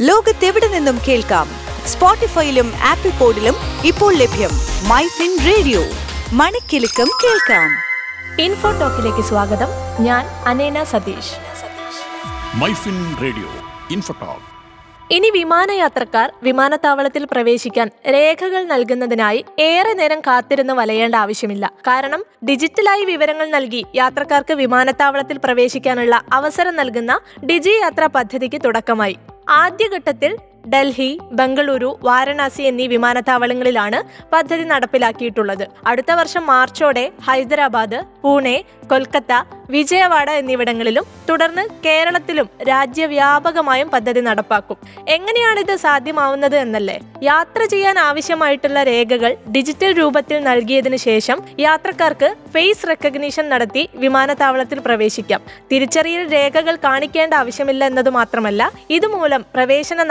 ലോകത്തെവിടെ നിന്നും കേൾക്കാം? സ്പോട്ടിഫൈയിലും ആപ്പിൾ പോഡിലും ഇപ്പോൾ ലഭ്യം മൈ ഫിൻ റേഡിയോ. മണിക്കിലുക്കം കേൾക്കാം. ഇൻഫോ ടോക്കിലേക്ക് സ്വാഗതം. ഞാൻ അനേന Satheesh. Myfin radio info talk. ഇനി വിമാനയാത്രക്കാർ വിമാനത്താവളത്തിൽ പ്രവേശിക്കാൻ രേഖകൾ നൽകുന്നതിനായി ഏറെ നേരം കാത്തിരുന്ന് വലയേണ്ട ആവശ്യമില്ല. കാരണം ഡിജിറ്റലായി വിവരങ്ങൾ നൽകി യാത്രക്കാർക്ക് വിമാനത്താവളത്തിൽ പ്രവേശിക്കാനുള്ള അവസരം നൽകുന്ന ഡിജി യാത്ര പദ്ധതിക്ക് തുടക്കമായി. ആദ്യഘട്ടത്തിൽ ഡൽഹി ബംഗളൂരു വാരണാസി എന്നീ വിമാനത്താവളങ്ങളിലാണ് പദ്ധതി നടപ്പിലാക്കിയിട്ടുള്ളത്. അടുത്ത വർഷം മാർച്ചോടെ ഹൈദരാബാദ് പൂനെ കൊൽക്കത്ത വിജയവാഡ എന്നിവിടങ്ങളിലും തുടർന്ന് കേരളത്തിലും രാജ്യവ്യാപകമായും പദ്ധതി നടപ്പാക്കും. എങ്ങനെയാണ് ഇത് സാധ്യമാവുന്നത് എന്നല്ലേ? യാത്ര ചെയ്യാൻ ആവശ്യമായിട്ടുള്ള രേഖകൾ ഡിജിറ്റൽ രൂപത്തിൽ നൽകിയതിനു ശേഷം യാത്രക്കാർക്ക് ഫേസ് റെക്കഗ്നീഷൻ നടത്തി വിമാനത്താവളത്തിൽ പ്രവേശിക്കാം. തിരിച്ചറിയൽ രേഖകൾ കാണിക്കേണ്ട ആവശ്യമില്ല എന്നത് മാത്രമല്ല ഇതുമൂലം പ്രവേശന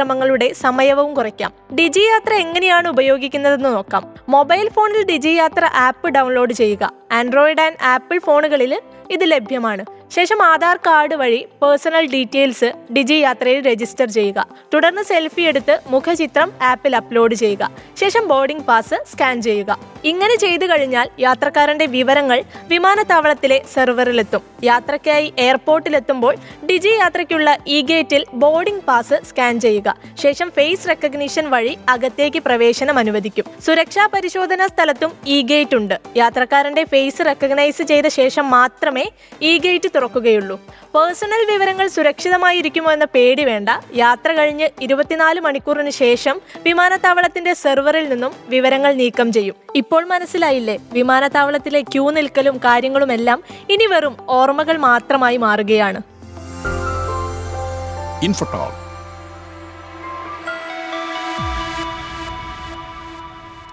നടപടിക്രമങ്ങളുടെ സമയവും കുറയ്ക്കാം. ഡിജി യാത്ര എങ്ങനെയാണ് ഉപയോഗിക്കുന്നതെന്ന് നോക്കാം. മൊബൈൽ ഫോണിൽ ഡിജി യാത്ര ആപ്പ് ഡൗൺലോഡ് ചെയ്യുക. ആൻഡ്രോയിഡ് ആൻഡ് ആപ്പിൾ ഫോണുകളിൽ ഇത് ലഭ്യമാണ്. ശേഷം ആധാർ കാർഡ് വഴി പേഴ്സണൽ ഡീറ്റെയിൽസ് ഡിജി യാത്രയിൽ രജിസ്റ്റർ ചെയ്യുക. തുടർന്ന് സെൽഫി എടുത്ത് മുഖചിത്രം ആപ്പിൽ അപ്ലോഡ് ചെയ്യുക. ശേഷം ബോർഡിംഗ് പാസ് സ്കാൻ ചെയ്യുക. ഇങ്ങനെ ചെയ്തു കഴിഞ്ഞാൽ യാത്രക്കാരന്റെ വിവരങ്ങൾ വിമാനത്താവളത്തിലെ സെർവറിലെത്തും. യാത്രയ്ക്കായി എയർപോർട്ടിലെത്തുമ്പോൾ ഡിജി യാത്രയ്ക്കുള്ള ഇ ഗേറ്റിൽ ബോർഡിംഗ് പാസ് സ്കാൻ ചെയ്യുക. ശേഷം ഫേസ് റെക്കഗ്നിഷൻ വഴി അകത്തേക്ക് പ്രവേശനം അനുവദിക്കും. സുരക്ഷാ പരിശോധനാ സ്ഥലത്തും ഇ ഗേറ്റ് ഉണ്ട്. യാത്രക്കാരന്റെ ഫേസ് റെക്കഗ്നൈസ് ചെയ്ത ശേഷം മാത്രമേ ഇ ഗേറ്റ് തുറക്കുകയുള്ളൂ. പേഴ്സണൽ വിവരങ്ങൾ സുരക്ഷിതമായിരിക്കുമോ എന്ന പേടി വേണ്ട. യാത്ര കഴിഞ്ഞ് ഇരുപത്തിനാല് മണിക്കൂറിന് ശേഷം വിമാനത്താവളത്തിന്റെ സെർവറിൽ നിന്നും വിവരങ്ങൾ നീക്കം ചെയ്യും. ഇപ്പോൾ മനസ്സിലായില്ലേ? വിമാനത്താവളത്തിലെ ക്യൂ നിൽക്കലും കാര്യങ്ങളുമെല്ലാം ഇനി വെറും ഓർമ്മകൾ മാത്രമായി മാറുകയാണ്.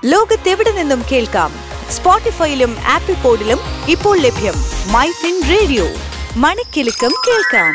ലോകത്തെവിടെ നിന്നും കേൾക്കാം? സ്പോട്ടിഫൈയിലും ആപ്പിൾ പോഡിലും ഇപ്പോൾ ലഭ്യം. മൈ ഫിൻ റേഡിയോ മണിക്കെലക്കം കേൾക്കാം.